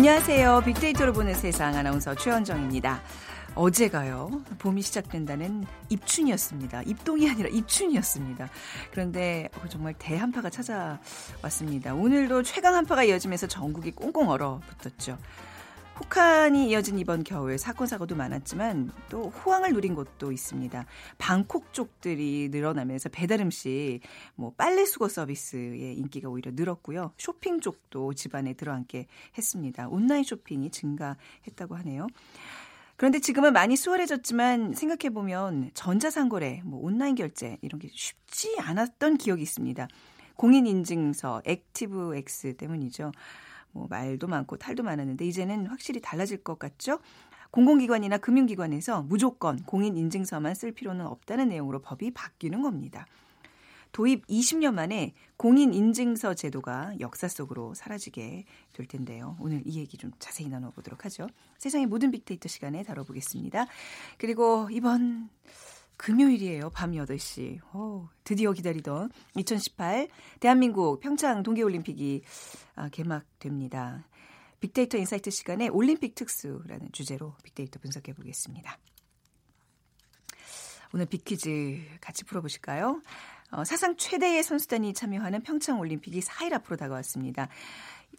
안녕하세요. 빅데이터로 보는 세상 아나운서 최원정입니다. 어제가요, 봄이 시작된다는 입춘이었습니다. 입동이 아니라 입춘이었습니다. 그런데 정말 대한파가 찾아왔습니다. 오늘도 최강 한파가 이어지면서 전국이 꽁꽁 얼어 붙었죠. 혹한이 이어진 이번 겨울 사건 사고도 많았지만 또 호황을 누린 곳도 있습니다. 방콕 쪽들이 늘어나면서 배달 음식, 뭐 빨래 수거 서비스의 인기가 오히려 늘었고요. 쇼핑 쪽도 집안에 들어앉게 했습니다. 온라인 쇼핑이 증가했다고 하네요. 그런데 지금은 많이 수월해졌지만 생각해 보면 전자상거래, 뭐 온라인 결제 이런 게 쉽지 않았던 기억이 있습니다. 공인 인증서, Active X 때문이죠. 뭐 말도 많고 탈도 많았는데 이제는 확실히 달라질 것 같죠? 공공기관이나 금융기관에서 무조건 공인 인증서만 쓸 필요는 없다는 내용으로 법이 바뀌는 겁니다. 도입 20년 만에 공인 인증서 제도가 역사 속으로 사라지게 될 텐데요. 오늘 이 얘기 좀 자세히 나눠보도록 하죠. 세상의 모든 빅데이터 시간에 다뤄보겠습니다. 그리고 이번 금요일이에요. 밤 8시. 오, 드디어 기다리던 2018 대한민국 평창 동계올림픽이 아, 개막됩니다. 빅데이터 insight 시간에 올림픽 특수라는 주제로 빅데이터 분석해 보겠습니다. 오늘 빅퀴즈 같이 풀어보실까요? 어, 사상 최대의 선수단이 참여하는 평창 올림픽이 4일 앞으로 다가왔습니다.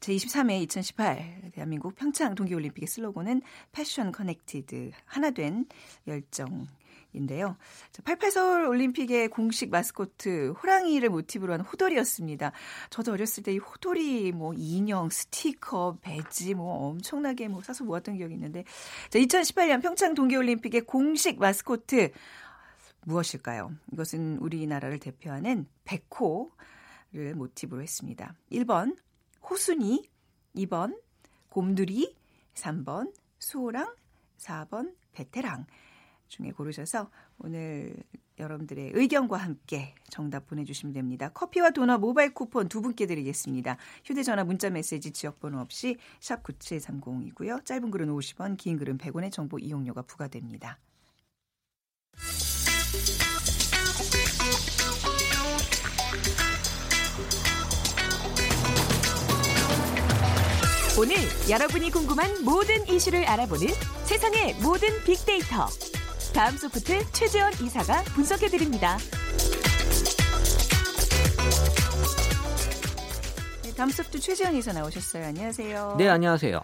제23회 2018 대한민국 평창 동계올림픽의 슬로건은 Passion Connected 하나 된 열정 인데요. 88서울 올림픽의 공식 마스코트 호랑이를 모티브로 한 호돌이였습니다. 저도 어렸을 때 이 호돌이 뭐 인형, 스티커, 배지 뭐 엄청나게 뭐 사서 모았던 기억이 있는데 자, 2018년 평창 동계올림픽의 공식 마스코트 무엇일까요? 이것은 우리나라를 대표하는 백호를 모티브로 했습니다. 1번 호순이, 2번 곰돌이, 3번 수호랑, 4번 베테랑. 중에 고르셔서 오늘 여러분들의 의견과 함께 정답 보내주시면 됩니다. 커피와 도넛 모바일 쿠폰 두 분께 드리겠습니다. 휴대전화 문자 메시지 지역번호 없이 샵 9730이고요. 짧은 글은 50원, 긴 글은 100원의 정보 이용료가 부과됩니다. 오늘 여러분이 궁금한 모든 이슈를 알아보는 세상의 모든 빅데이터. 다음 소프트 최재원 이사가 분석해드립니다. 네, 다음 소프트 최재원 이사 나오셨어요. 안녕하세요. 네, 안녕하세요.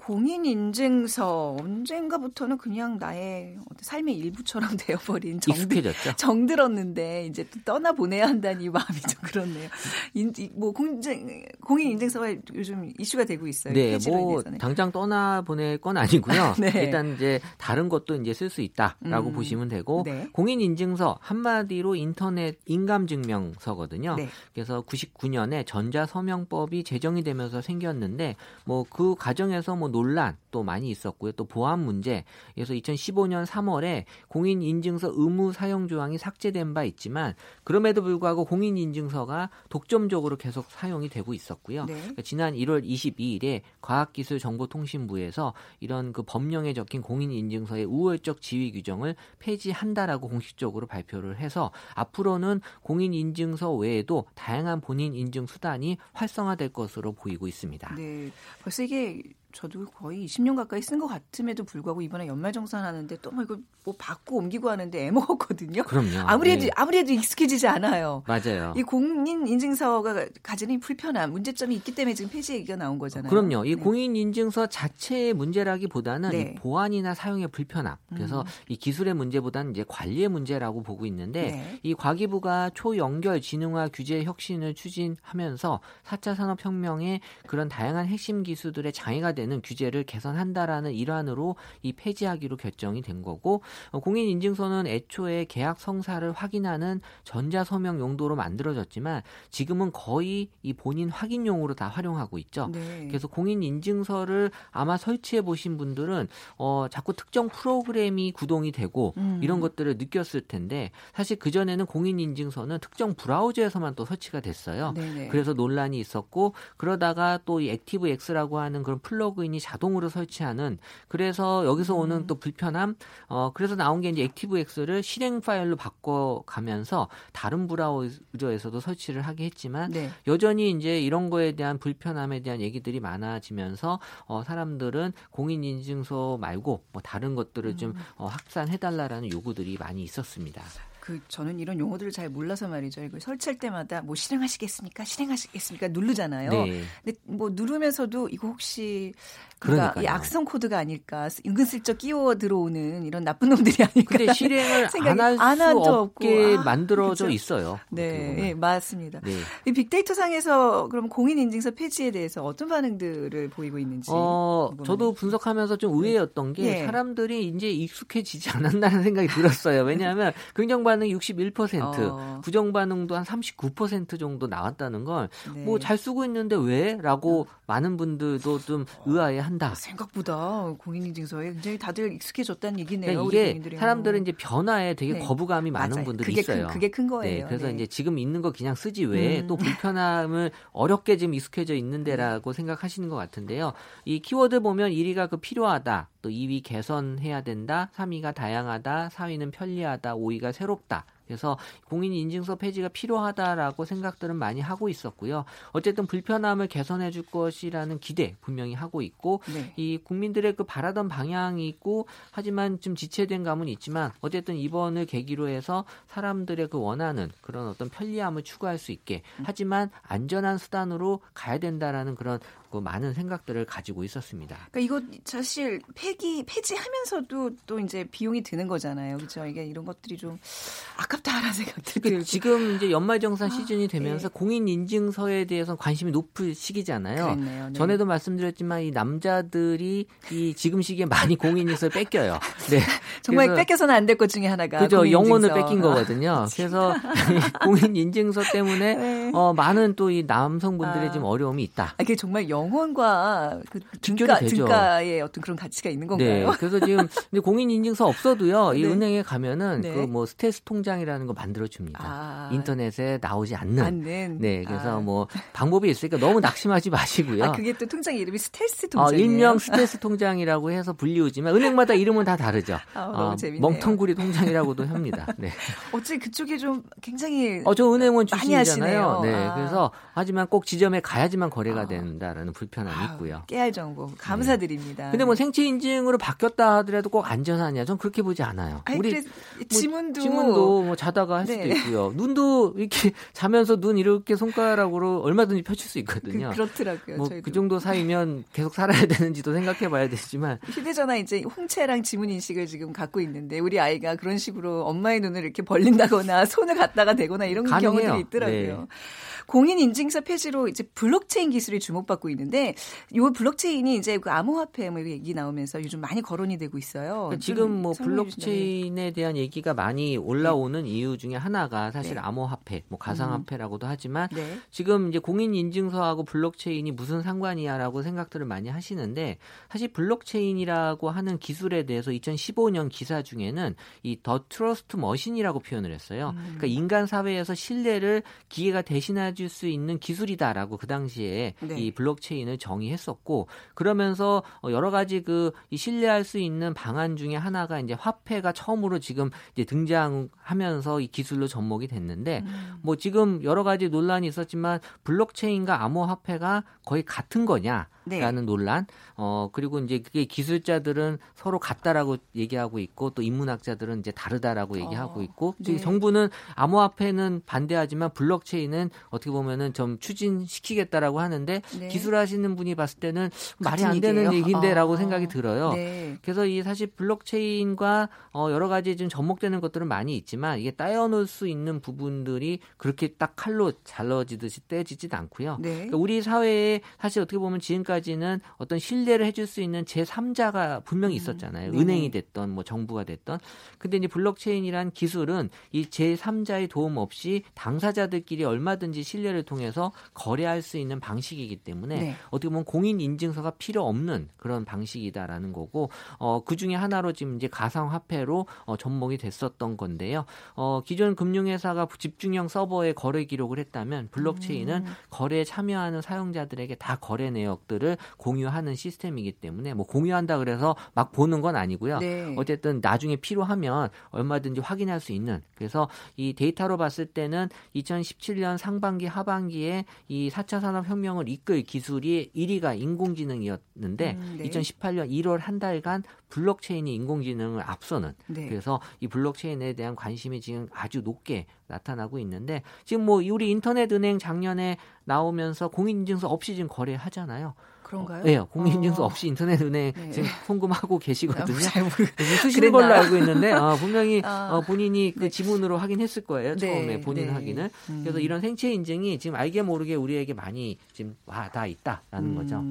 공인인증서 언젠가부터는 그냥 나의 삶의 일부처럼 되어버린 정, 익숙해졌죠. 정들었는데 이제 또 떠나 보내야 한다는 이 마음이 좀 그렇네요. 인, 뭐 공인증 공인인증서가 요즘 이슈가 되고 있어요. 네, 뭐 대해서는. 당장 떠나 보낼 건 아니고요. 네. 일단 이제 다른 것도 이제 쓸 수 있다라고 음, 보시면 되고 네. 공인인증서 한마디로 인터넷 인감증명서거든요. 네. 그래서 99년에 전자서명법이 제정이 되면서 생겼는데 뭐 그 과정에서 뭐 논란 또 많이 있었고요. 또 보안 문제. 그래서 2015년 3월에 공인 인증서 의무 사용 조항이 삭제된 바 있지만 그럼에도 불구하고 공인 인증서가 독점적으로 계속 사용이 되고 있었고요. 네. 그러니까 지난 1월 22일에 과학기술정보통신부에서 이런 그 법령에 적힌 공인 인증서의 우월적 지위 규정을 폐지한다라고 공식적으로 발표를 해서 앞으로는 공인 인증서 외에도 다양한 본인 인증 수단이 활성화될 것으로 보이고 있습니다. 네. 벌써 이게 저도 거의 20년 가까이 쓴 것 같음에도 불구하고 이번에 연말정산 하는데 또 뭐 이거 뭐 받고 옮기고 하는데 애먹었거든요. 그럼요. 아무래도 네. 아무래도 익숙해지지 않아요. 맞아요. 이 공인 인증서가 가지는 불편한 문제점이 있기 때문에 지금 폐지 얘기가 나온 거잖아요. 그럼요. 이 네. 공인 인증서 자체의 문제라기보다는 네. 보안이나 사용의 불편함. 그래서 음. 이 기술의 문제보다는 이제 관리의 문제라고 보고 있는데 네. 이 과기부가 초연결 지능화 규제 혁신을 추진하면서 4차 산업혁명의 그런 다양한 핵심 기술들의 장애가 되는 규제를 개선한다라는 일환으로 이 폐지하기로 결정이 된 거고 어, 공인 인증서는 애초에 계약 성사를 확인하는 전자 서명 용도로 만들어졌지만 지금은 거의 이 본인 확인용으로 다 활용하고 있죠. 네. 그래서 공인 인증서를 아마 설치해 보신 분들은 어 자꾸 특정 프로그램이 구동이 되고 음. 이런 것들을 느꼈을 텐데 사실 그 전에는 공인 인증서는 특정 브라우저에서만 또 설치가 됐어요. 네네. 그래서 논란이 있었고 그러다가 또 이 Active X라고 하는 그런 플러그 플러그인이 자동으로 설치하는 그래서 여기서 오는 음. 또 불편함 어 그래서 나온 게 이제 액티브엑스를 실행 파일로 바꿔 가면서 다른 브라우저에서도 설치를 하게 했지만 네. 여전히 이제 이런 거에 대한 불편함에 대한 얘기들이 많아지면서 어 사람들은 공인 인증서 말고 뭐 다른 것들을 좀 음. 어, 확산해 달라라는 요구들이 많이 있었습니다. 그 저는 이런 용어들을 잘 몰라서 말이죠. 이거 설치할 때마다 뭐 실행하시겠습니까? 실행하시겠습니까? 누르잖아요. 네. 근데 뭐 누르면서도 이거 혹시 그러니까 이 악성 코드가 아닐까 은근슬쩍 끼워 들어오는 이런 나쁜 놈들이 아닐까. 근데 실행을 안 할 수 없게 아, 만들어져 그렇죠. 있어요. 네, 네, 맞습니다. 네. 이 빅데이터 상에서 그럼 공인 인증서 폐지에 대해서 어떤 반응들을 보이고 있는지. 어, 저도 분석하면서 좀 의외였던 게 네. 사람들이 이제 익숙해지지 않았나는 생각이 들었어요. 왜냐하면 긍정 반응 61%, 어. 부정 반응도 한 39% 정도 나왔다는 걸 뭐잘 네. 쓰고 있는데 왜?라고 어. 많은 분들도 좀 의아해. 한다. 생각보다 공인인증서에 굉장히 다들 익숙해졌다는 얘기네요. 그러니까 이게 사람들은 이제 변화에 되게 네. 거부감이 많은 맞아요. 분들이 그게 있어요. 큰, 그게 큰 거예요. 네, 그래서 네. 이제 지금 있는 거 그냥 쓰지 왜또 음. 불편함을 어렵게 지금 익숙해져 있는데라고 생각하시는 것 같은데요. 이 키워드 보면 1위가 그 필요하다, 또 2위 개선해야 된다, 3위가 다양하다, 4위는 편리하다, 5위가 새롭다. 그래서 공인 인증서 폐지가 필요하다라고 생각들은 많이 하고 있었고요. 어쨌든 불편함을 개선해 줄 것이라는 기대 분명히 하고 있고 네. 이 국민들의 그 바라던 방향이 있고 하지만 좀 지체된 감은 있지만 어쨌든 이번을 계기로 해서 사람들의 그 원하는 그런 어떤 편리함을 추구할 수 있게 음. 하지만 안전한 수단으로 가야 된다라는 그런 그 많은 생각들을 가지고 있었습니다. 그러니까 이거 사실 폐기 폐지하면서도 또 이제 비용이 드는 거잖아요. 그렇죠? 이게 이런 것들이 좀 아깝다라는 생각들이 그 지금 이제 연말정산 아, 시즌이 되면서 네. 공인 인증서에 대해서 관심이 높을 시기잖아요. 네. 전에도 말씀드렸지만 이 남자들이 이 지금 시기에 많이 공인 인증서를 뺏겨요. 네. 정말 뺏겨서는 안 될 것 중에 하나가 그죠 영혼을 뺏긴 거거든요. 아, 그래서 공인 인증서 때문에 네. 어, 많은 또 이 남성분들의 아, 좀 어려움이 있다. 아, 그게 정말 영 영혼과 그 등가, 등가의 어떤 그런 가치가 있는 건가요? 네. 그래서 지금 공인 인증서 없어도요. 이 네. 은행에 가면은 네. 그뭐 스텔스 통장이라는 거 만들어 줍니다. 아. 인터넷에 나오지 않는. 않는. 네. 그래서 아. 뭐 방법이 있으니까 너무 낙심하지 마시고요. 아, 그게 또 통장 이름이 스텔스 통장이에요. 어, 일명 스텔스 통장이라고 해서 불리우지만 은행마다 이름은 다 다르죠. 아, 어, 멍텅구리 통장이라고도 합니다. 네. 어째 그쪽이 좀 굉장히 어, 저 은행원 출신이잖아요. 네. 아. 그래서 하지만 꼭 지점에 가야지만 거래가 아. 된다라는 불편함이 있고요. 깨알 정보 감사드립니다. 네. 근데 뭐 생체 인증으로 바뀌었다 하더라도 꼭 안전하냐? 전 그렇게 보지 않아요. 아니, 우리 뭐 지문도 지문도 뭐 자다가 할 수도 네. 있고요. 눈도 이렇게 자면서 눈 이렇게 손가락으로 얼마든지 펼칠 수 있거든요. 그, 렇더라고요 뭐 그 정도 사이면 계속 살아야 되는지도 생각해봐야 되지만 휴대전화 이제 홍채랑 지문 인식을 지금 갖고 있는데 우리 아이가 그런 식으로 엄마의 눈을 이렇게 벌린다거나 손을 갖다가 대거나 이런 가능해요. 경우들이 있더라고요. 네. 공인 인증서 폐지로 이제 블록체인 기술이 주목받고 있는데 이 블록체인이 이제 그 암호화폐 뭐 얘기 나오면서 요즘 많이 거론이 되고 있어요. 그러니까 지금 뭐 블록체인에 대한 얘기가 많이 올라오는 네. 이유 중에 하나가 사실 네. 암호화폐, 뭐 가상화폐라고도 하지만 네. 지금 이제 공인 인증서하고 블록체인이 무슨 상관이야라고 생각들을 많이 하시는데 사실 블록체인이라고 하는 기술에 대해서 2015년 기사 중에는 이 The Trust Machine이라고 표현을 했어요. 음. 그러니까 인간 사회에서 신뢰를 기계가 대신 해줄 수 있는 기술이다라고 그 당시에 네. 이 블록체인을 정의했었고 그러면서 어, 여러 가지 그 신뢰할 수 있는 방안 중에 하나가 이제 화폐가 처음으로 지금 이제 등장하면서 이 기술로 접목이 됐는데 음. 뭐 지금 여러 가지 논란이 있었지만 블록체인과 암호화폐가 거의 같은 거냐? 네. 라는 논란. 어, 그리고 이제 그게 기술자들은 서로 같다라고 얘기하고 있고 또 인문학자들은 이제 다르다라고 얘기하고 어, 있고 네. 정부는 암호화폐는 반대하지만 블록체인은 어떻게 보면은 좀 추진시키겠다라고 하는데 네. 기술하시는 분이 봤을 때는 말이 안 되는 얘기예요. 얘기인데라고 어, 생각이 들어요. 네. 그래서 이 사실 블록체인과 어, 여러 가지 좀 접목되는 것들은 많이 있지만 이게 따여놓을 수 있는 부분들이 그렇게 딱 칼로 잘라지듯이 떼지진 않고요. 네. 그러니까 우리 사회에 사실 어떻게 보면 지금까지 전까지는 어떤 신뢰를 해줄 수 있는 제3자가 분명히 음, 있었잖아요. 음, 은행이 됐던 뭐 정부가 됐던. 근데 이제 블록체인이란 기술은 이 제3자의 도움 없이 당사자들끼리 얼마든지 신뢰를 통해서 거래할 수 있는 방식이기 때문에 네. 어떻게 보면 공인 인증서가 필요 없는 그런 방식이다라는 거고 어, 그 중에 하나로 지금 이제 가상화폐로 어, 접목이 됐었던 건데요. 어, 기존 금융회사가 집중형 서버에 거래 기록을 했다면 블록체인은 음. 거래에 참여하는 사용자들에게 다 거래 내역들 것들을 공유하는 시스템이기 때문에 뭐 공유한다 그래서 막 보는 건 아니고요. 네. 어쨌든 나중에 필요하면 얼마든지 확인할 수 있는 그래서 이 데이터로 봤을 때는 2017년 상반기 하반기에 이 4차 산업혁명을 이끌 기술이 1위가 인공지능이었는데 음, 네. 2018년 1월 한 달간 블록체인이 인공지능을 앞서는 네. 그래서 이 블록체인에 대한 관심이 지금 아주 높게 나타나고 있는데 지금 뭐 우리 인터넷 은행 작년에 나오면서 공인인증서 없이 지금 거래하잖아요. 그런가요? 네, 공인인증서 어. 없이 인터넷 은행 네. 지금 송금하고 계시거든요. 쓰시는 걸로 알고 있는데 어, 분명히 아. 어, 본인이 그 네. 지문으로 확인했을 거예요. 네. 처음에 본인 네. 확인을. 음. 그래서 이런 생체 인증이 지금 알게 모르게 우리에게 많이 지금 와다 있다라는 음. 거죠.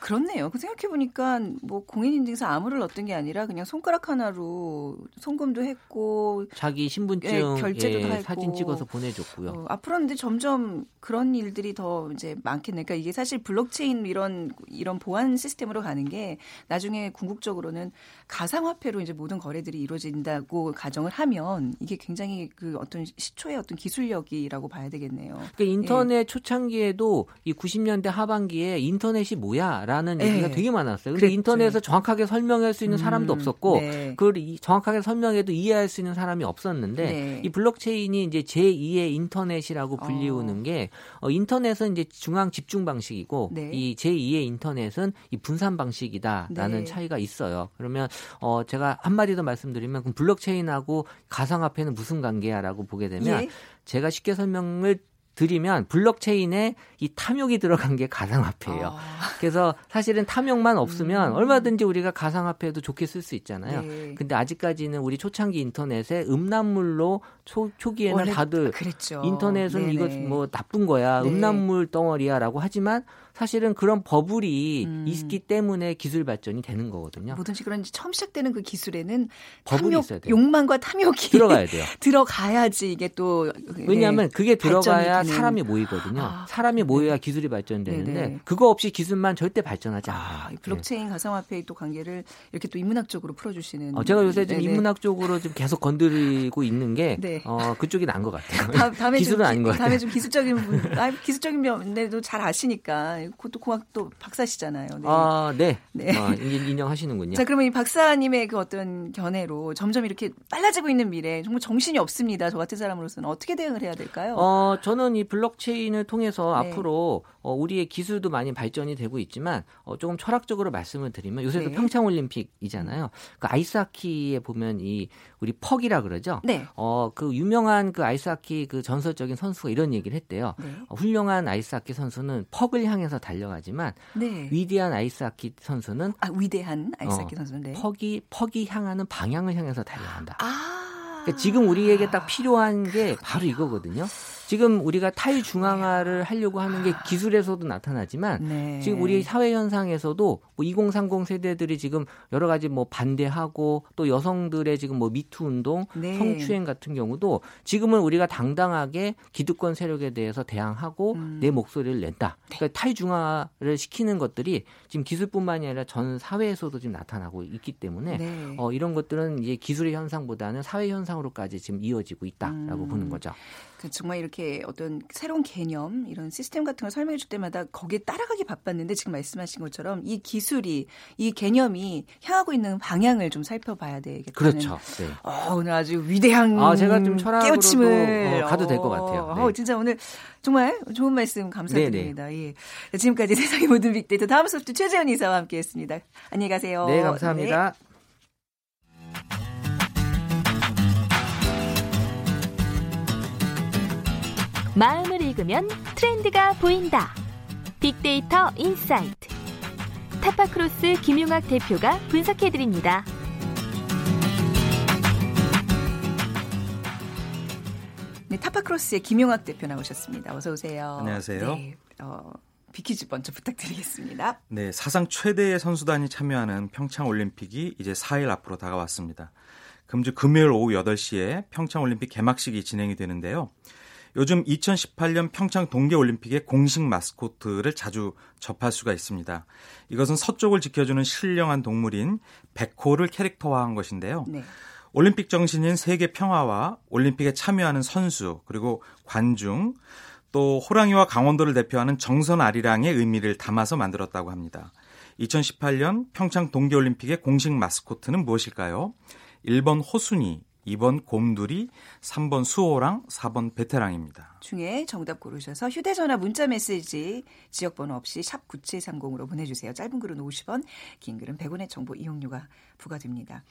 그렇네요. 그 생각해 보니까 뭐 공인인증서 암호를 넣었던 게 아니라 그냥 손가락 하나로 송금도 했고 자기 신분증 예, 결제도 예, 사진 찍어서 보내줬고요. 어, 앞으로는 이제 점점 그런 일들이 더 이제 많겠네. 그러니까 이게 사실 블록체인 이런 이런 보안 시스템으로 가는 게 나중에 궁극적으로는 가상화폐로 이제 모든 거래들이 이루어진다고 가정을 하면 이게 굉장히 그 어떤 시초의 어떤 기술력이라고 봐야 되겠네요. 그러니까 인터넷 예. 초창기에도 이 90년대 하반기에 인터넷이 뭐야라는 얘기가 예. 되게 많았어요. 근데 인터넷을 정확하게 설명할 수 있는 사람도 음, 없었고 네. 그걸 정확하게 설명해도 이해할 수 있는 사람이 없었는데 네. 이 블록체인이 이제 제2의 인터넷이라고 불리우는 어. 게 어, 인터넷은 이제 중앙 집중 방식이고 네. 이 제2의 인터넷은 이 분산 방식이다라는 네. 차이가 있어요. 그러면 어 제가 한 마디 더 말씀드리면 그럼 블록체인하고 가상화폐는 무슨 관계야라고 보게 되면 예? 제가 쉽게 설명을 드리면 블록체인에 이 탐욕이 들어간 게 가상화폐예요. 아. 그래서 사실은 탐욕만 없으면 음. 얼마든지 우리가 가상화폐도 좋게 쓸 수 있잖아요. 네. 근데 아직까지는 우리 초창기 인터넷에 음란물로 초, 초기에는 다들 그랬죠. 인터넷은 네네. 이거 뭐 나쁜 거야, 네. 음란물 덩어리야라고 하지만 사실은 그런 버블이 음. 있기 때문에 기술 발전이 되는 거거든요. 뭐든지 그런지 처음 시작되는 그 기술에는 탐욕, 욕망과 탐욕이 들어가야 돼요. 들어가야지 이게 또 왜냐하면 그게 들어가야 되는. 사람이 모이거든요. 아, 사람이 모여야 네. 기술이 발전되는데 네네. 그거 없이 기술만 절대 발전하지 않아요. 아, 블록체인 네. 가상화폐의 또 관계를 이렇게 또 인문학적으로 풀어주시는. 어, 제가 요새 좀 인문학적으로 좀 계속 건드리고 있는 게 네. 어, 그쪽이 난 것 같아요. 다, 음에 기술은 좀, 아닌 것 같아요. 다음에 좀 기술적인 분, 아, 기술적인 면에도 잘 아시니까 그것도 공학 또 박사시잖아요. 네. 아, 네. 네. 아, 인정하시는군요. 자, 그러면 이 박사님의 그 어떤 견해로 점점 이렇게 빨라지고 있는 미래 정말 정신이 없습니다. 저 같은 사람으로서는 어떻게 대응을 해야 될까요? 어, 저는 이 블록체인을 통해서 네. 앞으로 어, 우리의 기술도 많이 발전이 되고 있지만 어, 조금 철학적으로 말씀을 드리면 요새도 네. 평창 올림픽이잖아요. 그 아이스하키에 보면 이 우리 퍽이라 그러죠. 네. 어, 그 유명한 그 아이스하키 그 전설적인 선수가 이런 얘기를 했대요. 네. 어, 훌륭한 아이스하키 선수는 퍽을 향해서 달려가지만 네. 위대한 아이스하키 선수는 아, 위대한 아이스하키 어, 선수는 네. 퍽이 퍽이 향하는 방향을 향해서 달려간다. 아. 그러니까 지금 우리에게 딱 필요한 게 바로 이거거든요. 지금 우리가 탈중앙화를 하려고 하는 게 기술에서도 나타나지만 네. 지금 우리 사회 현상에서도 뭐 2030 세대들이 지금 여러 가지 뭐 반대하고 또 여성들의 지금 뭐 미투 운동, 네. 성추행 같은 경우도 지금은 우리가 당당하게 기득권 세력에 대해서 대항하고 음. 내 목소리를 낸다. 네. 그러니까 탈중화를 시키는 것들이 지금 기술뿐만이 아니라 전 사회에서도 지금 나타나고 있기 때문에 네. 어, 이런 것들은 이제 기술의 현상보다는 사회 현상으로까지 지금 이어지고 있다라고 음. 보는 거죠. 그 정말 이렇게 어떤 새로운 개념 이런 시스템 같은 걸 설명해 줄 때마다 거기에 따라가기 바빴는데 지금 말씀하신 것처럼 이 기술이 이 개념이 향하고 있는 방향을 좀 살펴봐야 되겠다는 그렇죠. 네. 어, 오늘 아주 위대한 아, 제가 좀 깨우침을 어, 가도 될 것 같아요. 네. 어, 진짜 오늘 정말 좋은 말씀 감사드립니다. 예. 지금까지 세상의 모든 빅데이터 다음 소프트 최재현 이사와 함께했습니다. 안녕히 가세요. 네, 감사합니다. 네. 마음을 읽으면 트렌드가 보인다. 빅데이터 insight. 타파크로스 김용학 대표가 분석해드립니다. 네, 타파크로스의 김용학 대표 나오셨습니다. 어서 오세요. 안녕하세요. 네, 어, 비키즈 먼저 부탁드리겠습니다. 네, 사상 최대의 선수단이 참여하는 평창 올림픽이 이제 4일 앞으로 다가왔습니다. 금주 금요일 오후 8시에 평창 올림픽 개막식이 진행이 되는데요. 요즘 2018년 평창 동계올림픽의 공식 마스코트를 자주 접할 수가 있습니다. 이것은 서쪽을 지켜주는 신령한 동물인 백호를 캐릭터화한 것인데요. 네. 올림픽 정신인 세계 평화와 올림픽에 참여하는 선수 그리고 관중 또 호랑이와 강원도를 대표하는 정선 아리랑의 의미를 담아서 만들었다고 합니다. 2018년 평창 동계올림픽의 공식 마스코트는 무엇일까요? 1번 호순이, 2번 곰돌이, 3번 수호랑, 4번 베테랑입니다. 중에 정답 고르셔서 휴대전화 문자 메시지 지역번호 없이 샵 9730으로 보내주세요. 짧은 글은 50원, 긴 글은 100원의 정보 이용료가 부과됩니다.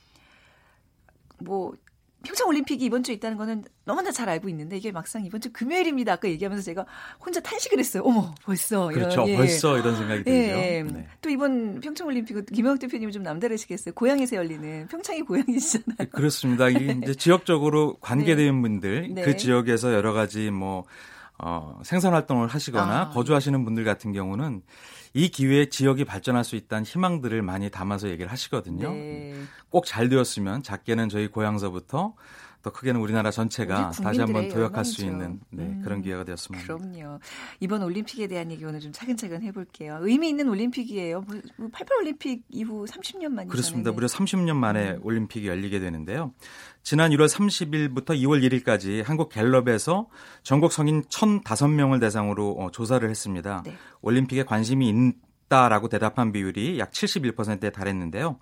뭐 평창 올림픽이 이번 주에 있다는 거는 너무나 잘 알고 있는데 이게 막상 이번 주 금요일입니다. 아까 얘기하면서 제가 혼자 탄식을 했어요. 어머, 벌써 그렇죠. 예. 벌써 이런 생각이 들죠. 예. 네. 또 이번 평창 올림픽은 김영욱 대표님이 좀 남다르시겠어요. 고향에서 열리는 평창이 고향이시잖아요. 네, 그렇습니다. 이제 지역적으로 관계된 네. 분들 네. 그 지역에서 여러 가지 뭐 어, 생산 활동을 하시거나 아. 거주하시는 분들 같은 경우는 이 기회에 지역이 발전할 수 있다는 희망들을 많이 담아서 얘기를 하시거든요. 네. 꼭잘 되었으면 작게는 저희 고향서부터 더 크게는 우리나라 전체가 다시 한번 도약할 수 있는 네, 음, 그런 기회가 되었습니다. 그럼요. 이번 올림픽에 대한 얘기 오늘 좀 차근차근 해볼게요. 의미 있는 올림픽이에요. 88 뭐, 뭐 올림픽 이후 30년 만이 그렇습니다. 무려 30년 만에 음. 올림픽이 열리게 되는데요. 지난 1월 30일부터 2월 1일까지 한국 갤럽에서 전국 성인 1,005명을 대상으로 어, 조사를 했습니다. 네. 올림픽에 관심이 있다라고 대답한 비율이 약 71%에 달했는데요.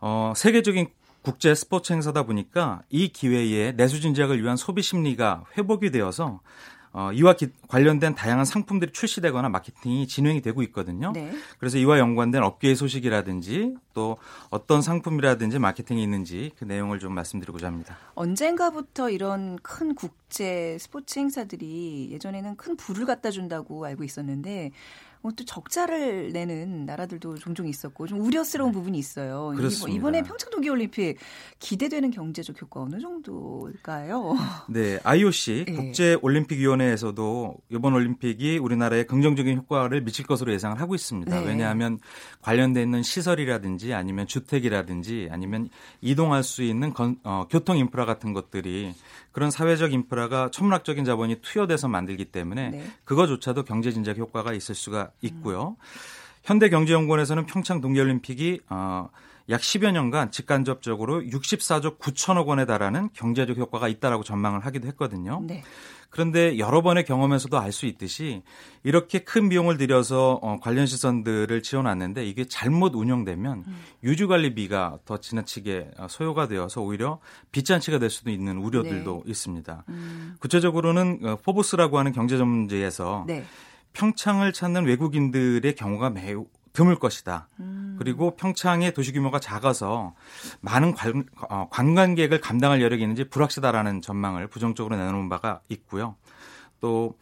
어, 세계적인 국제 스포츠 행사다 보니까 이 기회에 내수 진작을 위한 소비 심리가 회복이 되어서 어, 이와 기, 관련된 다양한 상품들이 출시되거나 마케팅이 진행이 되고 있거든요. 네. 그래서 이와 연관된 업계의 소식이라든지 또 어떤 상품이라든지 마케팅이 있는지 그 내용을 좀 말씀드리고자 합니다. 언젠가부터 이런 큰 국제 스포츠 행사들이 예전에는 큰 부를 갖다 준다고 알고 있었는데 또 적자를 내는 나라들도 종종 있었고 좀 우려스러운 네. 부분이 있어요. 그렇습니다. 이번에 평창 동계올림픽 기대되는 경제적 효과 어느 정도일까요? 네, IOC 네. 국제올림픽위원회에서도 이번 올림픽이 우리나라에 긍정적인 효과를 미칠 것으로 예상을 하고 있습니다. 네. 왜냐하면 관련돼 있는 시설이라든지 아니면 주택이라든지 아니면 이동할 수 있는 건, 어, 교통 인프라 같은 것들이 그런 사회적 인프라가 천문학적인 자본이 투여돼서 만들기 때문에 네. 그거조차도 경제 진작 효과가 있을 수가 있고요. 음. 현대경제연구원에서는 평창 동계올림픽이 어, 약 10여 년간 직간접적으로 64조 9천억 원에 달하는 경제적 효과가 있다라고 전망을 하기도 했거든요. 네. 그런데 여러 번의 경험에서도 알 수 있듯이 이렇게 큰 비용을 들여서 어, 관련 시설들을 지어놨는데 이게 잘못 운영되면 음. 유지관리비가 더 지나치게 어, 소요가 되어서 오히려 빚잔치가 될 수도 있는 우려들도 네. 있습니다. 음. 구체적으로는 어, 포브스라고 하는 경제전문지에서 네. 평창을 찾는 외국인들의 경우가 매우 드물 것이다. 음. 그리고 평창의 도시 규모가 작아서 많은 관, 어, 관광객을 감당할 여력이 있는지 불확실하다라는 전망을 부정적으로 내놓은 바가 있고요. 또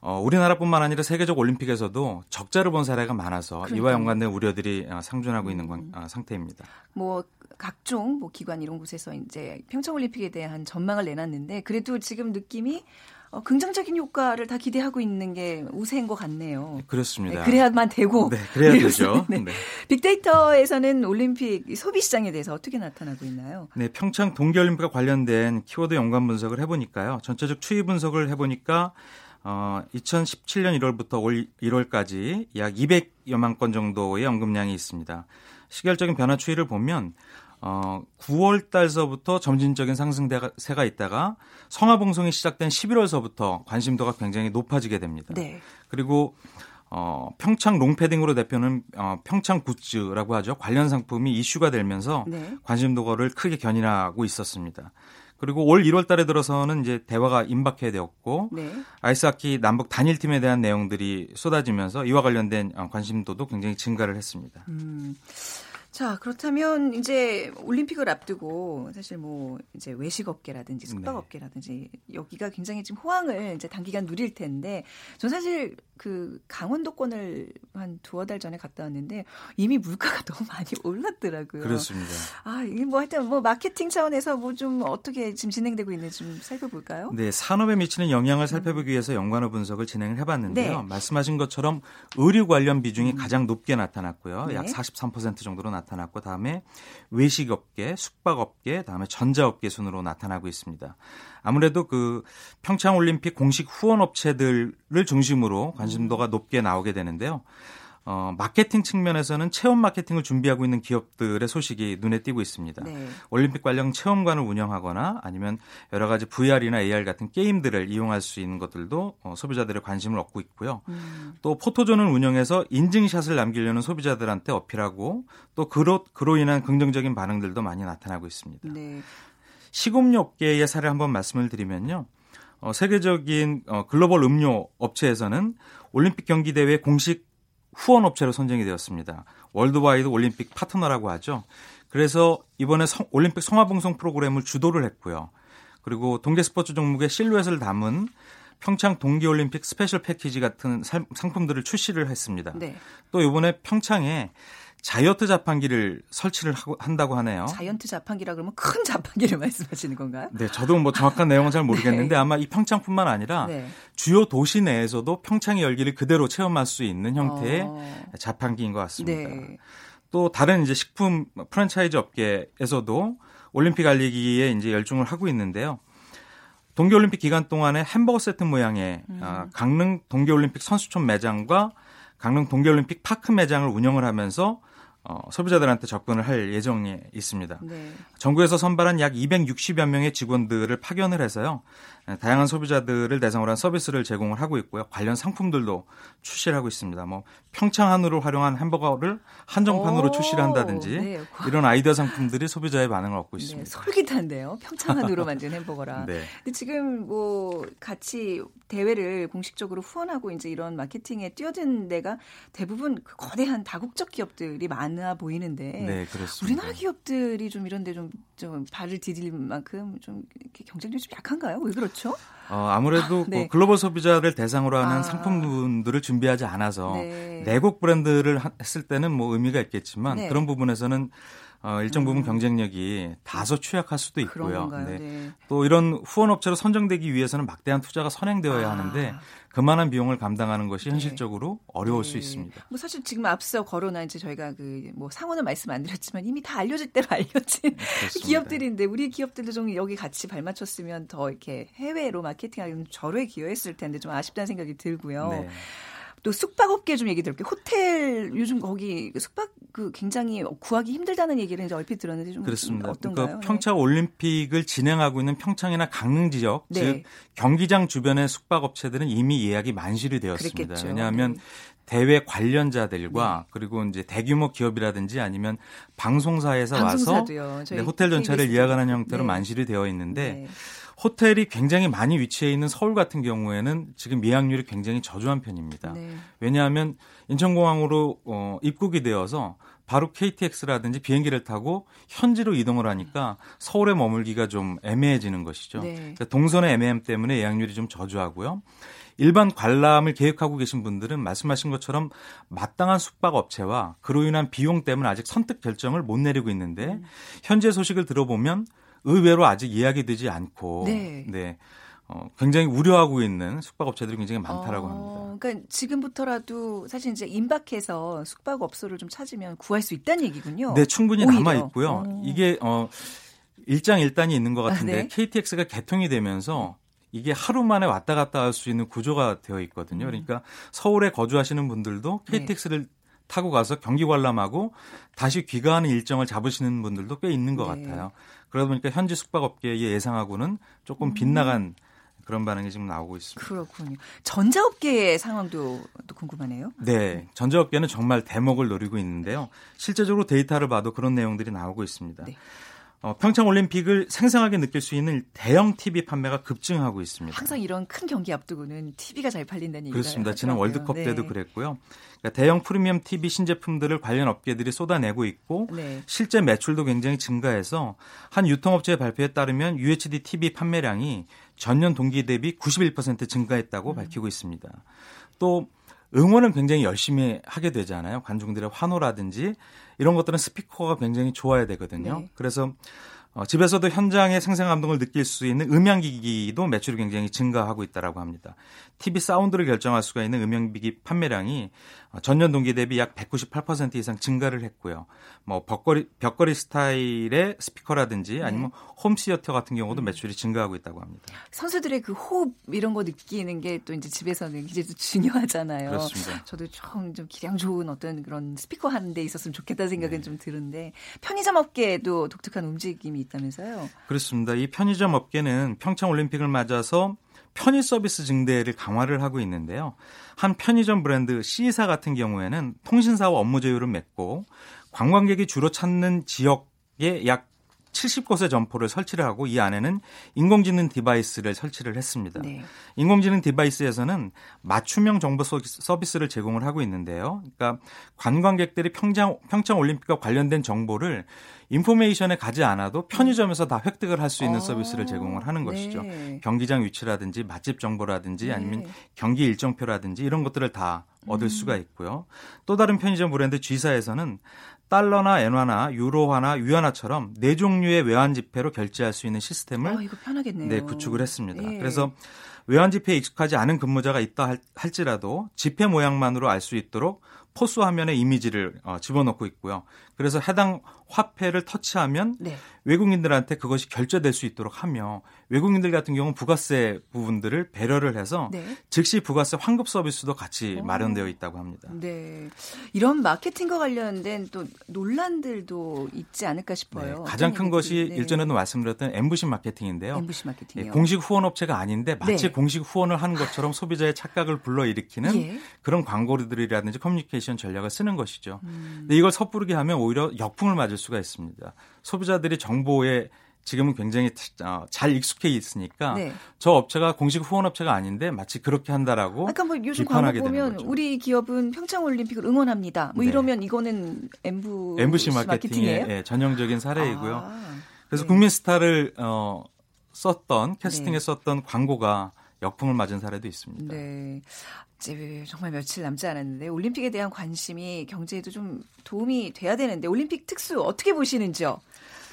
어, 우리나라뿐만 아니라 세계적 올림픽에서도 적자를 본 사례가 많아서 그러니까. 이와 연관된 우려들이 어, 상존하고 있는 건, 어, 상태입니다. 뭐 각종 뭐 기관 이런 곳에서 이제 평창 올림픽에 대한 전망을 내놨는데 그래도 지금 느낌이 어, 긍정적인 효과를 다 기대하고 있는 게 우세인 것 같네요. 그렇습니다. 네, 그래야만 되고. 네, 그래야 되죠. 네. 네. 빅데이터에서는 올림픽 소비 시장에 대해서 어떻게 나타나고 있나요? 네, 평창 동계올림픽과 관련된 키워드 연관 분석을 해보니까요. 전체적 추이 분석을 해보니까 어, 2017년 1월부터 올 1월까지 약 200여만 건 정도의 언급량이 있습니다. 시결적인 변화 추이를 보면 어, 9월 달서부터 점진적인 상승세가 있다가 성화봉송이 시작된 11월서부터 관심도가 굉장히 높아지게 됩니다. 네. 그리고 어, 평창 롱패딩으로 대표는 어, 평창 굿즈라고 하죠. 관련 상품이 이슈가 되면서 네. 관심도를 크게 견인하고 있었습니다. 그리고 올 1월 달에 들어서는 이제 대화가 임박해 되었고 네. 아이스하키 남북 단일팀에 대한 내용들이 쏟아지면서 이와 관련된 어, 관심도도 굉장히 증가를 했습니다. 음. 자, 그렇다면 이제 올림픽을 앞두고 사실 뭐 이제 외식업계라든지 네. 숙박업계라든지 여기가 굉장히 지금 호황을 이제 단기간 누릴 텐데 전 사실 그 강원도권을 한 두어 달 전에 갔다 왔는데 이미 물가가 너무 많이 올랐더라고요. 그렇습니다. 아, 이게 뭐 하여튼 뭐 마케팅 차원에서 뭐 좀 어떻게 지금 진행되고 있는지 좀 살펴볼까요? 네, 산업에 미치는 영향을 살펴보기 위해서 연관어 분석을 진행을 해봤는데요. 네. 말씀하신 것처럼 의류 관련 비중이 음. 가장 높게 나타났고요. 네. 약43% 정도로 나타났습니다. 나타났고 다음에 외식업계, 숙박업계, 다음에 전자업계 순으로 나타나고 있습니다. 아무래도 그 평창 올림픽 공식 후원 업체들을 중심으로 관심도가 높게 나오게 되는데요. 어, 마케팅 측면에서는 체험 마케팅을 준비하고 있는 기업들의 소식이 눈에 띄고 있습니다. 네. 올림픽 관련 체험관을 운영하거나 아니면 여러 가지 VR이나 AR 같은 게임들을 이용할 수 있는 것들도 어, 소비자들의 관심을 얻고 있고요. 음. 또 포토존을 운영해서 인증샷을 남기려는 소비자들한테 어필하고 또 그로, 그로 인한 긍정적인 반응들도 많이 나타나고 있습니다. 네. 식음료 업계의 사례 한번 말씀을 드리면요. 어, 세계적인 어, 글로벌 음료 업체에서는 올림픽 경기 대회 공식 후원 업체로 선정이 되었습니다. Worldwide Olympic Partner라고 하죠. 그래서 이번에 성, 올림픽 성화봉송 프로그램을 주도를 했고요. 그리고 동계 스포츠 종목의 실루엣을 담은 평창 동계올림픽 special 패키지 같은 상품들을 출시를 했습니다. 네. 또 이번에 평창에 자이언트 자판기를 설치를 하고 한다고 하네요. 자이언트 자판기라 그러면 큰 자판기를 말씀하시는 건가요? 네, 저도 뭐 정확한 내용은 잘 모르겠는데 네. 아마 이 평창뿐만 아니라 네. 주요 도시 내에서도 평창의 열기를 그대로 체험할 수 있는 형태의 어... 자판기인 것 같습니다. 네. 또 다른 이제 식품 프랜차이즈 업계에서도 올림픽 알리기에 이제 열중을 하고 있는데요. 동계올림픽 기간 동안에 햄버거 세트 모양의 음. 아, 강릉 동계올림픽 선수촌 매장과 강릉 동계올림픽 파크 매장을 운영을 하면서 어, 소비자들한테 접근을 할 예정에 있습니다. 네. 정부에서 선발한 약 260여 명의 직원들을 파견을 해서요. 예, 다양한 소비자들을 대상으로 한 서비스를 제공을 하고 있고요. 관련 상품들도 출시를 하고 있습니다. 뭐 평창 한우를 활용한 햄버거를 한정판으로 오, 출시를 한다든지 네. 이런 아이디어 상품들이 소비자의 반응을 얻고 네, 있습니다. 네, 솔깃한데요. 평창 한우로 만든 햄버거라. 네. 근데 지금 뭐 같이 대회를 공식적으로 후원하고 이제 이런 마케팅에 뛰어든 데가 대부분 그 거대한 다국적 기업들이 많아 보이는데 네, 그렇습니다. 우리나라 기업들이 좀 이런 데좀 좀 발을 디딜 만큼 좀 경쟁력이 좀 약한가요? 왜 그렇죠? 그렇죠? 어, 아무래도 아, 네. 뭐 글로벌 소비자를 대상으로 하는 아. 상품들을 준비하지 않아서 네. 내국 브랜드를 했을 때는 뭐 의미가 있겠지만 네. 그런 부분에서는 어, 일정 부분 음. 경쟁력이 다소 취약할 수도 있고요. 네. 네. 또 이런 후원 업체로 선정되기 위해서는 막대한 투자가 선행되어야 아. 하는데 그만한 비용을 감당하는 것이 네. 현실적으로 어려울 네. 수 있습니다. 뭐 사실 지금 앞서 거론한 이제 저희가 그 뭐 상호는 말씀 안 드렸지만 이미 다 알려질 대로 알려진 기업들인데 우리 기업들도 좀 여기 같이 발맞췄으면 더 이렇게 해외로 마케팅하는 절호에 기여했을 텐데 좀 아쉽다는 생각이 들고요. 네. 또 숙박업계 좀 얘기 들을게요. 호텔 요즘 거기 숙박 그 굉장히 구하기 힘들다는 얘기를 이제 얼핏 들었는데 좀 그렇습니다. 어떤가요? 그러니까 평창 올림픽을 진행하고 있는 평창이나 강릉 지역 네. 즉 경기장 주변의 숙박업체들은 이미 예약이 만실이 되었습니다. 그랬겠죠. 왜냐하면 네. 대회 관련자들과 네. 그리고 이제 대규모 기업이라든지 아니면 방송사에서 와서 네, 호텔 전차를 예약하는 형태로 네. 만실이 되어 있는데 네. 호텔이 굉장히 많이 위치해 있는 서울 같은 경우에는 지금 예약률이 굉장히 저조한 편입니다. 네. 왜냐하면 인천공항으로 어, 입국이 되어서 바로 KTX라든지 비행기를 타고 현지로 이동을 하니까 서울에 머물기가 좀 애매해지는 것이죠. 네. 그러니까 동선의 애매함 때문에 예약률이 좀 저조하고요. 일반 관람을 계획하고 계신 분들은 말씀하신 것처럼 마땅한 숙박 업체와 그로 인한 비용 때문에 아직 선택 결정을 못 내리고 있는데 음. 현재 소식을 들어보면 의외로 아직 예약이 되지 않고 네. 네. 어, 굉장히 우려하고 있는 숙박업체들이 굉장히 많다라고 어, 합니다. 그러니까 지금부터라도 사실 이제 임박해서 숙박업소를 좀 찾으면 구할 수 있다는 얘기군요. 네, 충분히. 남아 있고요. 어. 이게 어 일장일단이 있는 것 같은데 아, 네? KTX가 개통이 되면서 이게 하루 만에 왔다 갔다 할 수 있는 구조가 되어 있거든요. 음. 그러니까 서울에 거주하시는 분들도 KTX를 네. 타고 가서 경기 관람하고 다시 귀가하는 일정을 잡으시는 분들도 꽤 있는 것 네. 같아요. 그러다 보니까 현지 숙박업계의 예상하고는 조금 음. 빗나간 그런 반응이 지금 나오고 있습니다. 그렇군요. 전자업계의 상황도 또 궁금하네요. 네, 전자업계는 정말 대목을 노리고 있는데요. 실제적으로 데이터를 봐도 그런 내용들이 나오고 있습니다. 네. 어, 평창 올림픽을 생생하게 느낄 수 있는 대형 TV 판매가 급증하고 있습니다. 항상 이런 큰 경기 앞두고는 TV가 잘 팔린다는 얘기가 그렇습니다. 지난 월드컵 네. 때도 그랬고요. 그러니까 대형 프리미엄 TV 신제품들을 관련 업계들이 쏟아내고 있고 네. 실제 매출도 굉장히 증가해서 한 유통업체의 발표에 따르면 UHD TV 판매량이 전년 동기 대비 91% 증가했다고 음. 밝히고 있습니다. 또 응원은 굉장히 열심히 하게 되잖아요. 관중들의 환호라든지 이런 것들은 스피커가 굉장히 좋아야 되거든요. 네. 그래서 어, 집에서도 현장의 생생 감동을 느낄 수 있는 음향기기도 매출이 굉장히 증가하고 있다라고 합니다. TV 사운드를 결정할 수가 있는 음향기기 판매량이 어, 전년 동기 대비 약 198% 이상 증가를 했고요. 뭐 벽걸이 벽걸이 스타일의 스피커라든지 아니면 네. 홈시어터 같은 경우도 매출이 증가하고 있다고 합니다. 선수들의 그 호흡 이런 거 느끼는 게 또 이제 집에서는 굉장히 중요하잖아요. 그렇습니다. 저도 좀, 좀 기량 좋은 어떤 그런 스피커 하는 데 있었으면 좋겠다는 생각은 네. 좀 드는데 편의점 업계에도 독특한 움직임이 있다면서요? 그렇습니다. 이 편의점 업계는 평창 올림픽을 맞아서 편의 서비스 증대를 강화를 하고 있는데요. 한 편의점 브랜드 C사 같은 경우에는 통신사와 업무 제휴를 맺고 관광객이 주로 찾는 지역에 약 70곳의 점포를 설치를 하고 이 안에는 인공지능 device를 설치를 했습니다. 네. 인공지능 device에서는 맞춤형 정보 서비스를 제공을 하고 있는데요. 그러니까 관광객들이 평창 평창 올림픽과 관련된 정보를 인포메이션에 가지 않아도 편의점에서 다 획득을 할 수 있는 아, 서비스를 제공을 하는 것이죠. 네. 경기장 위치라든지 맛집 정보라든지 네. 아니면 경기 일정표라든지 이런 것들을 다 얻을 음. 수가 있고요. 또 다른 편의점 브랜드 G사에서는 달러나 엔화나 유로화나 위안화처럼 네 종류의 외환 지폐로 결제할 수 있는 시스템을 어. 네, 구축을 했습니다. 예. 그래서 외환 지폐에 익숙하지 않은 근무자가 있다 할지라도 지폐 모양만으로 알 수 있도록 POS 화면에 이미지를 어, 집어넣고 있고요. 그래서 해당 화폐를 터치하면 네. 외국인들한테 그것이 결제될 수 있도록 하며 외국인들 같은 경우는 부가세 부분들을 배려를 해서 네. 즉시 부가세 환급 서비스도 같이 오. 마련되어 있다고 합니다. 네. 이런 마케팅과 관련된 또 논란들도 있지 않을까 싶어요. 네. 가장 큰 것이 네. 일전에도 말씀드렸던 ambush 마케팅인데요. ambush 마케팅. 네. 공식 후원 업체가 아닌데 마치 네. 공식 후원을 하는 것처럼 소비자의 착각을 불러일으키는 예. 그런 광고들이라든지 커뮤니케이션 전략을 쓰는 것이죠. 음. 근데 이걸 섣부르게 하면 오히려 역풍을 맞을 수가 있습니다. 소비자들이 정보에 지금은 굉장히 어, 잘 익숙해 있으니까 네. 저 업체가 공식 후원 업체가 아닌데 마치 그렇게 한다라고 그러니까 뭐 요즘 비판하게 보면 우리 기업은 평창 올림픽을 응원합니다. 뭐 네. 이러면 이거는 엠부 엠부시 마케팅의 예, 전형적인 사례이고요. 아, 그래서 네. 국민 스타를 어, 썼던 캐스팅에 네. 썼던 광고가 역풍을 맞은 사례도 있습니다. 네. 이제 정말 며칠 남지 않았는데 올림픽에 대한 관심이 경제에도 좀 도움이 돼야 되는데 올림픽 특수 어떻게 보시는지요?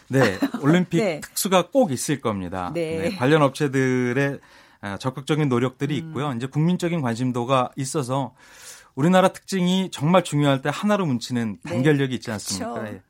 네, 올림픽 네. 특수가 꼭 있을 겁니다. 네. 네, 관련 업체들의 아, 적극적인 노력들이 음. 있고요. 음. 이제 국민적인 관심도가 있어서 우리나라 특징이 정말 중요할 때 하나로 뭉치는 네. 단결력이 있지 않습니까? 네.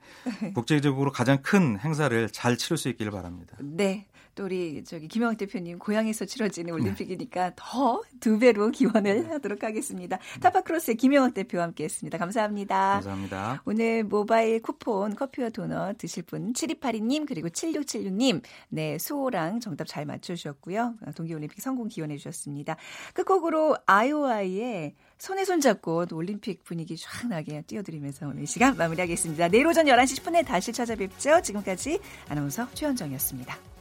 국제적으로 가장 큰 행사를 잘 치를 수 있기를 바랍니다. 네. 또 우리 저기 김영학 대표님 고향에서 치러지는 네. 올림픽이니까 네. 더두 배로 기원을 네. 하도록 하겠습니다. 타파크로스의 김영학 대표와 함께했습니다. 감사합니다. 감사합니다. 오늘 모바일 쿠폰 커피와 도넛 드실 분 7282님 그리고 7676님 네 수호랑 정답 잘 맞춰주셨고요. 동계올림픽 성공 기원해 주셨습니다. 끝곡으로 아이오아이의 손에 손 잡고 올림픽 분위기 쫙 나게 띄워드리면서 오늘 시간 마무리하겠습니다. 내일 오전 11시 10분에 다시 찾아뵙죠. 지금까지 아나운서 최현정이었습니다.